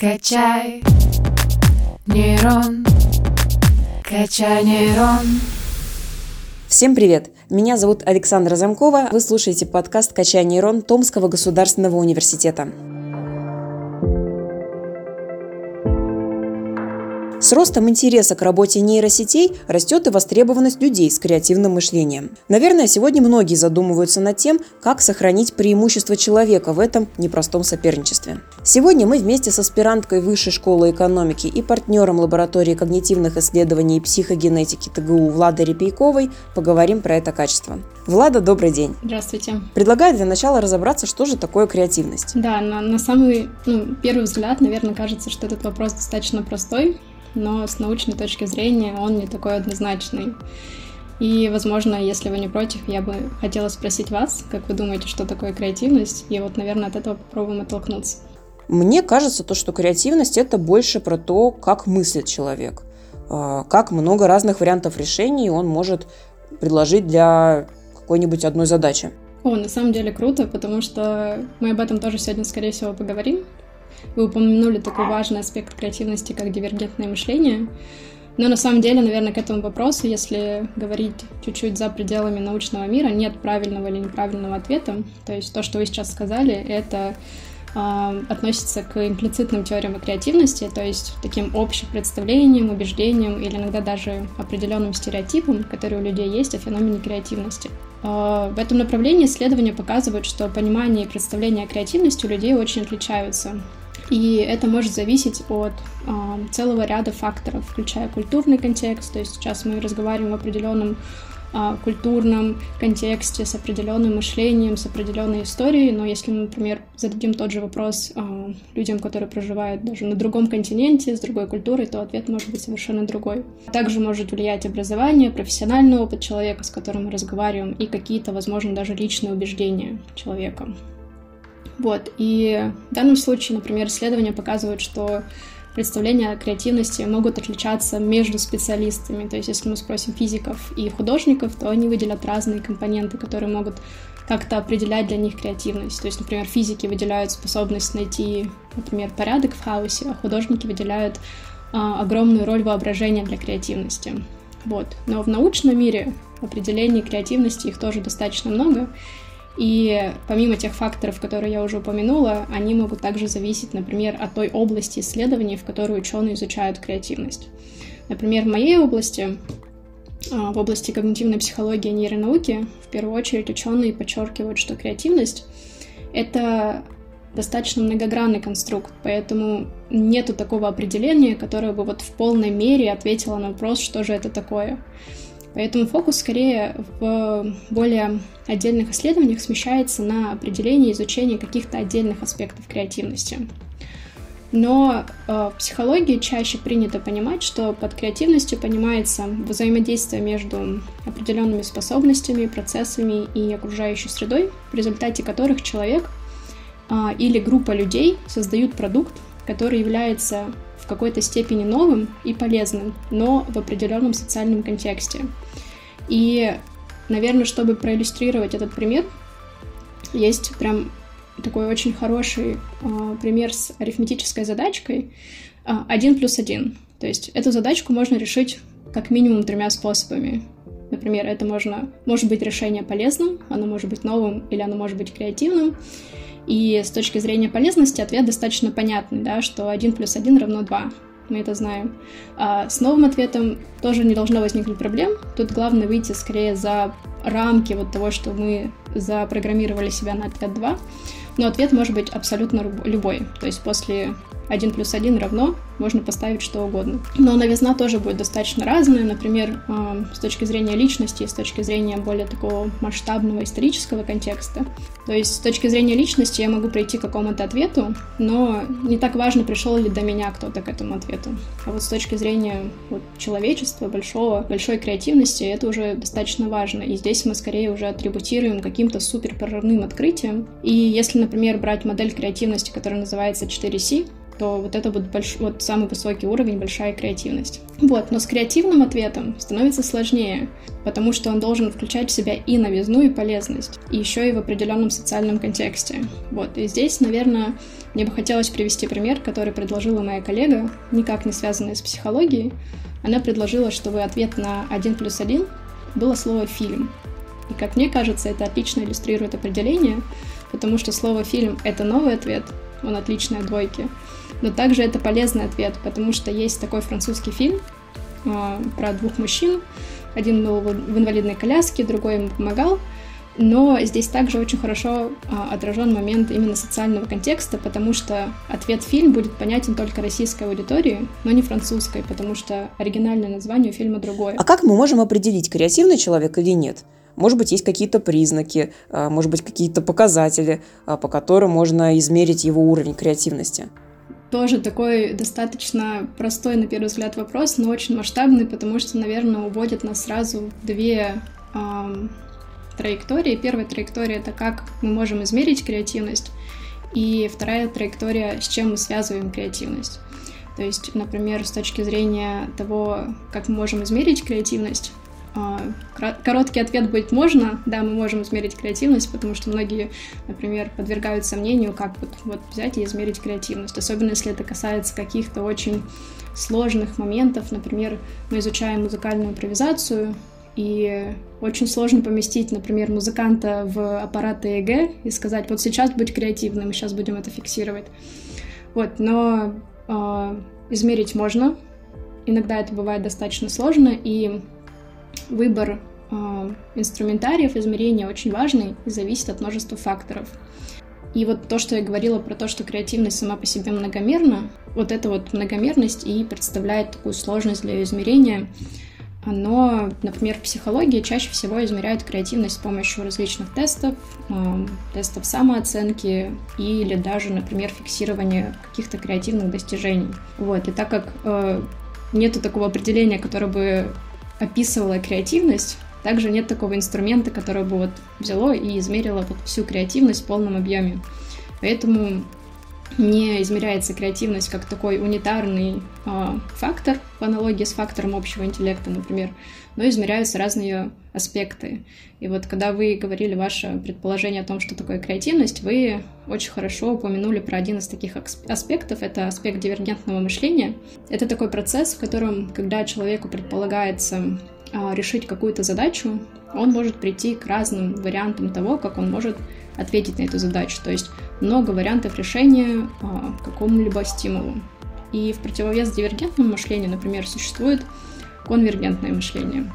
Качай нейрон, качай нейрон. Всем привет! Меня зовут Александра Замкова. Вы слушаете подкаст «Качай нейрон» Томского государственного университета. С ростом интереса к работе нейросетей растет и востребованность людей с креативным мышлением. Наверное, сегодня многие задумываются над тем, как сохранить преимущество человека в этом непростом соперничестве. Сегодня мы вместе с аспиранткой Высшей школы экономики и партнером лаборатории когнитивных исследований и психогенетики ТГУ Владой Репейковой поговорим про это качество. Влада, добрый день. Здравствуйте. Предлагаю для начала разобраться, что же такое креативность. Да, на, на самый ну, первый взгляд, наверное, кажется, что этот вопрос достаточно простой, но с научной точки зрения он не такой однозначный. И, возможно, если вы не против, я бы хотела спросить вас, как вы думаете, что такое креативность, и вот, наверное, от этого попробуем оттолкнуться. Мне кажется, то, что креативность – это больше про то, как мыслит человек, а, как много разных вариантов решений он может предложить для какой-нибудь одной задачи. О, на самом деле круто, потому что мы об этом тоже сегодня, скорее всего, поговорим. Вы упомянули такой важный аспект креативности, как дивергентное мышление. Но на самом деле, наверное, к этому вопросу, если говорить чуть-чуть за пределами научного мира, нет правильного или неправильного ответа. То есть то, что вы сейчас сказали, это э, относится к имплицитным теориям о креативности, то есть таким общим представлениям, убеждениям или иногда даже определенным стереотипам, которые у людей есть о феномене креативности. Э, в этом направлении исследования показывают, что понимание и представление о креативности у людей очень отличаются. И это может зависеть от э, целого ряда факторов, включая культурный контекст. То есть сейчас мы разговариваем в определенном э, культурном контексте, с определенным мышлением, с определенной историей. Но если мы, например, зададим тот же вопрос э, людям, которые проживают даже на другом континенте, с другой культурой, то ответ может быть совершенно другой. Также может влиять образование, профессиональный опыт человека, с которым мы разговариваем, и какие-то, возможно, даже личные убеждения человека. Вот, и в данном случае, например, исследования показывают, что представления о креативности могут отличаться между специалистами. То есть, если мы спросим физиков и художников, то они выделят разные компоненты, которые могут как-то определять для них креативность. То есть, например, физики выделяют способность найти, например, порядок в хаосе, а художники выделяют а, огромную роль воображения для креативности. Вот. Но в научном мире определений креативности их тоже достаточно много. И помимо тех факторов, которые я уже упомянула, они могут также зависеть, например, от той области исследований, в которой ученые изучают креативность. Например, в моей области, а, в области когнитивной психологии и нейронауки, в первую очередь ученые подчеркивают, что креативность — это достаточно многогранный конструкт, поэтому нету такого определения, которое бы вот в полной мере ответило на вопрос, что же это такое. Поэтому фокус скорее в более отдельных исследованиях смещается на определение и изучение каких-то отдельных аспектов креативности. Но э, в психологии чаще принято понимать, что под креативностью понимается взаимодействие между определенными способностями, процессами и окружающей средой, в результате которых человек э, или группа людей создают продукт, который является какой-то степени новым и полезным, но в определенном социальном контексте. И, наверное, чтобы проиллюстрировать этот пример, есть прям такой очень хороший э, пример с арифметической задачкой э, 1 плюс 1. То есть эту задачку можно решить как минимум тремя способами. Например, это можно, может быть решение полезным, оно может быть новым или оно может быть креативным. И с точки зрения полезности ответ достаточно понятный, да, что 1 плюс 1 равно 2. Мы это знаем. А с новым ответом тоже не должно возникнуть проблем. Тут главное выйти скорее за рамки вот того, что мы запрограммировали себя на ответ 2. Но ответ может быть абсолютно любой. То есть после 1 плюс 1 равно, можно поставить что угодно. Но новизна тоже будет достаточно разная, например, э, с точки зрения личности, с точки зрения более такого масштабного исторического контекста. То есть с точки зрения личности я могу прийти к какому-то ответу, но не так важно, пришел ли до меня кто-то к этому ответу. А вот с точки зрения вот, человечества, большого, большой креативности, это уже достаточно важно. И здесь мы скорее уже атрибутируем каким-то супер прорывным открытием. И если, например, брать модель креативности, которая называется 4C, то вот это будет больш... вот самый высокий уровень, большая креативность. Вот, но с креативным ответом становится сложнее, потому что он должен включать в себя и новизну, и полезность, и еще и в определенном социальном контексте. Вот, и здесь, наверное, мне бы хотелось привести пример, который предложила моя коллега, никак не связанный с психологией. Она предложила, чтобы ответ на 1 плюс 1 было слово «фильм». И, как мне кажется, это отлично иллюстрирует определение, потому что слово «фильм» — это новый ответ, он отличный от двойки, но также это полезный ответ, потому что есть такой французский фильм э, про двух мужчин, один был в инвалидной коляске, другой ему помогал, но здесь также очень хорошо а, отражен момент именно социального контекста, потому что ответ фильм будет понятен только российской аудитории, но не французской, потому что оригинальное название у фильма другое. А как мы можем определить, креативный человек или нет? Может быть, есть какие-то признаки, а, может быть, какие-то показатели, по которым можно измерить его уровень креативности? Тоже такой достаточно простой, на первый взгляд, вопрос, но очень масштабный, потому что, наверное, уводит нас сразу в две эм, траектории. Первая траектория — это как мы можем измерить креативность, и вторая траектория — с чем мы связываем креативность. То есть, например, с точки зрения того, как мы можем измерить креативность, Короткий ответ будет можно, да, мы можем измерить креативность, потому что многие, например, подвергают сомнению, как вот, вот взять и измерить креативность, особенно если это касается каких-то очень сложных моментов, например, мы изучаем музыкальную импровизацию, и очень сложно поместить, например, музыканта в аппарат ЭЭГ и сказать, вот сейчас будь креативным, мы сейчас будем это фиксировать. Вот, но э, измерить можно. Иногда это бывает достаточно сложно, и выбор э, инструментариев измерения очень важный и зависит от множества факторов. И вот то, что я говорила про то, что креативность сама по себе многомерна, вот эта вот многомерность и представляет такую сложность для ее измерения. Оно, например, в психологии чаще всего измеряют креативность с помощью различных тестов, э, тестов самооценки или даже, например, фиксирования каких-то креативных достижений. Вот. И так как э, нету такого определения, которое бы описывала креативность, также нет такого инструмента, которое бы вот взяло и измерило вот всю креативность в полном объеме. Поэтому не измеряется креативность как такой унитарный э, фактор, по аналогии с фактором общего интеллекта, например, но измеряются разные аспекты. И вот когда вы говорили ваше предположение о том, что такое креативность, вы очень хорошо упомянули про один из таких аспектов, это аспект дивергентного мышления. Это такой процесс, в котором, когда человеку предполагается э, решить какую-то задачу, он может прийти к разным вариантам того, как он может ответить на эту задачу. То есть много вариантов решения а, какому-либо стимулу. И в противовес дивергентному мышлению, например, существует конвергентное мышление.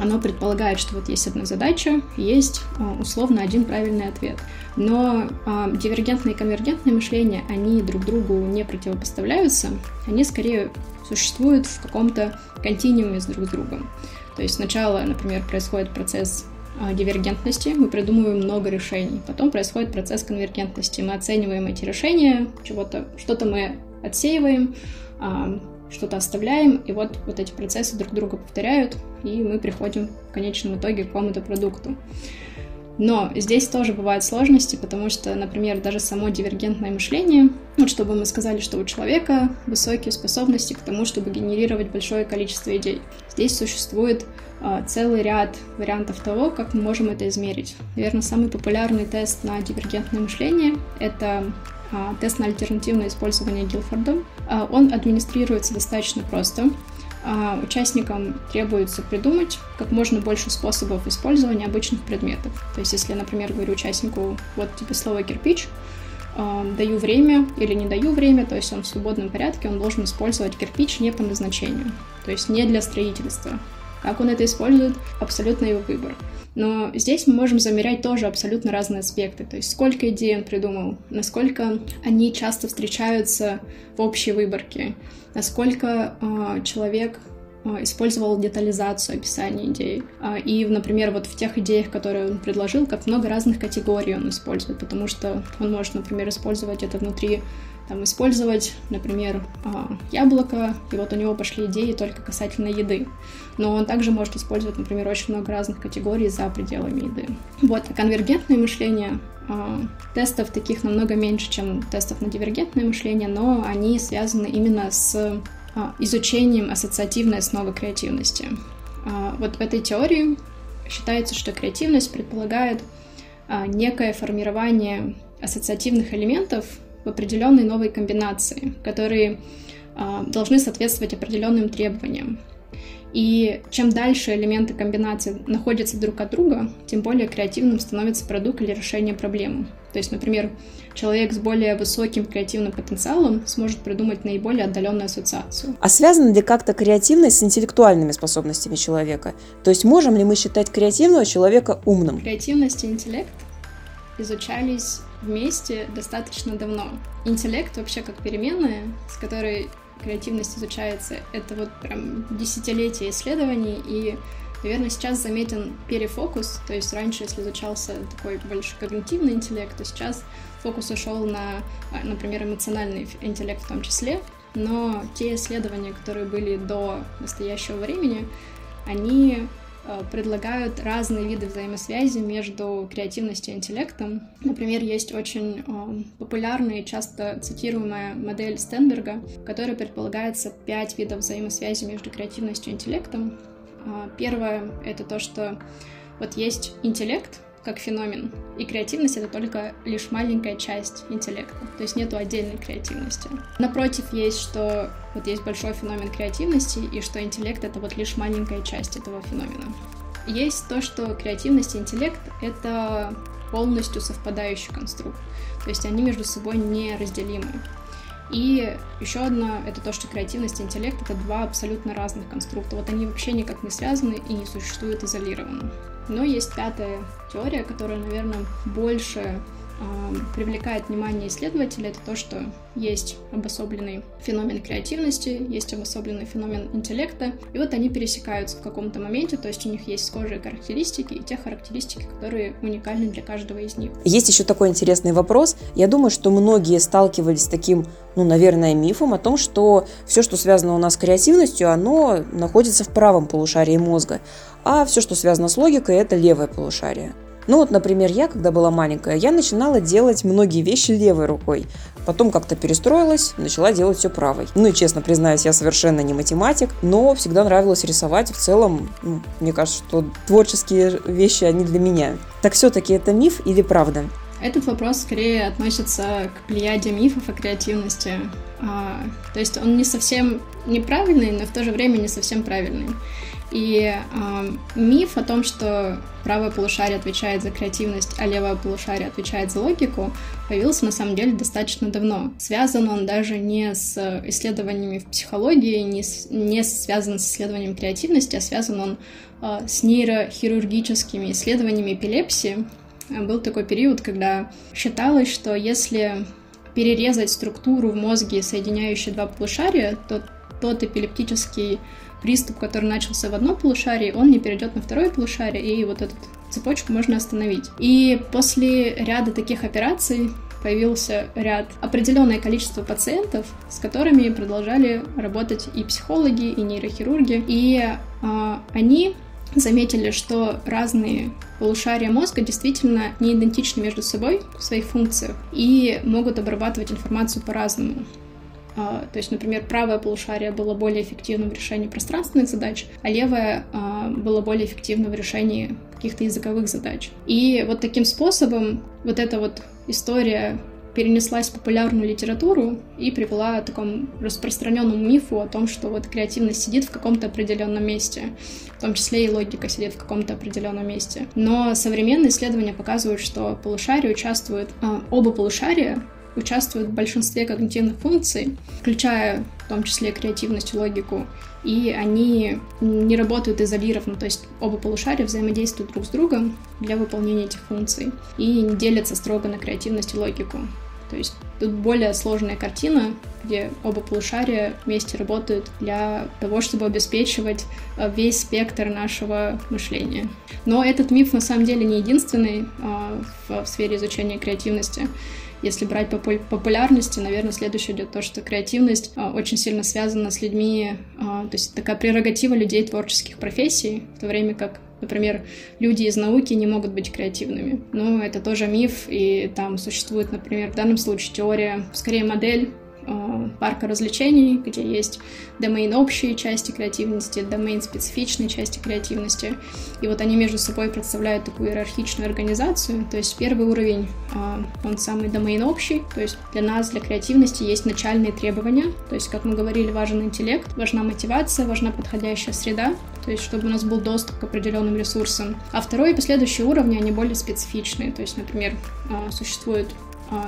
Оно предполагает, что вот есть одна задача, есть а, условно один правильный ответ. Но а, дивергентное и конвергентное мышление, они друг другу не противопоставляются, они скорее существуют в каком-то континууме с друг с другом. То есть сначала, например, происходит процесс дивергентности, мы придумываем много решений. Потом происходит процесс конвергентности. Мы оцениваем эти решения, чего-то, что-то мы отсеиваем, а, что-то оставляем, и вот, вот эти процессы друг друга повторяют, и мы приходим в конечном итоге к какому-то продукту. Но здесь тоже бывают сложности, потому что, например, даже само дивергентное мышление, вот чтобы мы сказали, что у человека высокие способности к тому, чтобы генерировать большое количество идей. Здесь существует целый ряд вариантов того, как мы можем это измерить. Наверное, самый популярный тест на дивергентное мышление — это а, тест на альтернативное использование Гилфордом. А, он администрируется достаточно просто. А, участникам требуется придумать как можно больше способов использования обычных предметов. То есть, если например, говорю участнику, вот тебе слово кирпич, а, даю время или не даю время, то есть он в свободном порядке, он должен использовать кирпич не по назначению, то есть не для строительства. Как он это использует, абсолютно его выбор. Но здесь мы можем замерять тоже абсолютно разные аспекты. То есть сколько идей он придумал, насколько они часто встречаются в общей выборке, насколько э, человек использовал детализацию описания идей. А, и, например, вот в тех идеях, которые он предложил, как много разных категорий он использует, потому что он может, например, использовать это внутри там, использовать, например, а, яблоко, и вот у него пошли идеи только касательно еды. Но он также может использовать, например, очень много разных категорий за пределами еды. Вот, а конвергентное мышление тестов таких намного меньше, чем тестов на дивергентное мышление, но они связаны именно с изучением ассоциативной основы креативности. Вот в этой теории считается, что креативность предполагает некое формирование ассоциативных элементов в определенной новой комбинации, которые должны соответствовать определенным требованиям. И чем дальше элементы комбинации находятся друг от друга, тем более креативным становится продукт или решение проблемы. То есть, например, человек с более высоким креативным потенциалом сможет придумать наиболее отдаленную ассоциацию. А связана ли как-то креативность с интеллектуальными способностями человека? То есть можем ли мы считать креативного человека умным? Креативность и интеллект изучались вместе достаточно давно. Интеллект вообще как переменная, с которой креативность изучается, это вот прям десятилетия исследований, и, наверное, сейчас заметен перефокус, то есть раньше, если изучался такой больше когнитивный интеллект, то сейчас фокус ушел на, например, эмоциональный интеллект в том числе, но те исследования, которые были до настоящего времени, они предлагают разные виды взаимосвязи между креативностью и интеллектом. Например, есть очень э, популярная и часто цитируемая модель Стенберга, в которой предполагается пять видов взаимосвязи между креативностью и интеллектом. Э, первое — это то, что вот есть интеллект, как феномен. И креативность — это только лишь маленькая часть интеллекта, то есть нету отдельной креативности. Напротив, есть, что вот есть большой феномен креативности, и что интеллект — это вот лишь маленькая часть этого феномена. Есть то, что креативность и интеллект — это полностью совпадающий конструкт, то есть они между собой неразделимы. И еще одно — это то, что креативность и интеллект — это два абсолютно разных конструкта. Вот они вообще никак не связаны и не существуют изолированно. Но есть пятая теория, которая, наверное, больше привлекает внимание исследователя, это то, что есть обособленный феномен креативности, есть обособленный феномен интеллекта, и вот они пересекаются в каком-то моменте, то есть у них есть схожие характеристики и те характеристики, которые уникальны для каждого из них. Есть еще такой интересный вопрос. Я думаю, что многие сталкивались с таким, ну, наверное, мифом о том, что все, что связано у нас с креативностью, оно находится в правом полушарии мозга, а все, что связано с логикой, это левое полушарие. Ну вот, например, я, когда была маленькая, я начинала делать многие вещи левой рукой. Потом как-то перестроилась, начала делать все правой. Ну и честно признаюсь, я совершенно не математик, но всегда нравилось рисовать. В целом, ну, мне кажется, что творческие вещи, они для меня. Так все-таки это миф или правда? Этот вопрос скорее относится к плеяде мифов о креативности. А, то есть он не совсем неправильный, но в то же время не совсем правильный. И э, миф о том, что правое полушарие отвечает за креативность, а левое полушарие отвечает за логику, появился на самом деле достаточно давно. Связан он даже не с исследованиями в психологии, не, с, не связан с исследованием креативности, а связан он э, с нейрохирургическими исследованиями эпилепсии. Был такой период, когда считалось, что если перерезать структуру в мозге, соединяющую два полушария, то тот эпилептический приступ, который начался в одном полушарии, он не перейдет на второе полушарие, и вот эту цепочку можно остановить. И после ряда таких операций появился ряд определенное количество пациентов, с которыми продолжали работать и психологи, и нейрохирурги, и э, они заметили, что разные полушария мозга действительно не идентичны между собой в своих функциях и могут обрабатывать информацию по-разному. А, то есть, например, правое полушарие было более эффективным в решении пространственных задач, а левое а, было более эффективным в решении каких-то языковых задач. И вот таким способом вот эта вот история перенеслась в популярную литературу и привела к такому распространенному мифу о том, что вот креативность сидит в каком-то определенном месте, в том числе и логика сидит в каком-то определенном месте. Но современные исследования показывают, что полушария участвуют, а, оба полушария участвуют в большинстве когнитивных функций, включая в том числе креативность и логику, и они не работают изолированно, то есть оба полушария взаимодействуют друг с другом для выполнения этих функций и не делятся строго на креативность и логику. То есть тут более сложная картина, где оба полушария вместе работают для того, чтобы обеспечивать э, весь спектр нашего мышления. Но этот миф на самом деле не единственный а, в, сфере изучения креативности. Если брать по популярности, наверное, следующее идет то, что креативность а, очень сильно связана с людьми, а, то есть такая прерогатива людей творческих профессий, в то время как Например, люди из науки не могут быть креативными. Но это тоже миф, и там существует, например, в данном случае теория, скорее модель Э, парка развлечений, где есть домен общие части креативности, домен специфичные части креативности. И вот они между собой представляют такую иерархичную организацию. То есть первый уровень, э, он самый домен общий, то есть для нас, для креативности есть начальные требования. То есть, как мы говорили, важен интеллект, важна мотивация, важна подходящая среда, то есть чтобы у нас был доступ к определенным ресурсам. А второй и последующие уровни, они более специфичные. То есть, например, э, существуют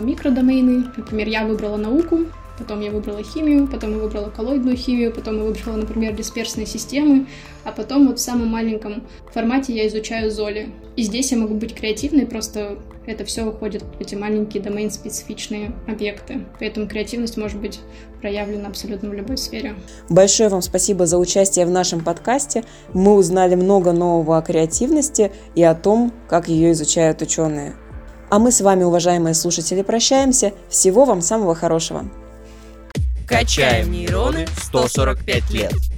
микродомены. Например, я выбрала науку, потом я выбрала химию, потом я выбрала коллоидную химию, потом я выбрала, например, дисперсные системы, а потом вот в самом маленьком формате я изучаю золи. И здесь я могу быть креативной, просто это все уходит в эти маленькие домен-специфичные объекты. Поэтому креативность может быть проявлена абсолютно в любой сфере. Большое вам спасибо за участие в нашем подкасте. Мы узнали много нового о креативности и о том, как ее изучают ученые. А мы с вами, уважаемые слушатели, прощаемся. Всего вам самого хорошего. Качаем нейроны 145 лет.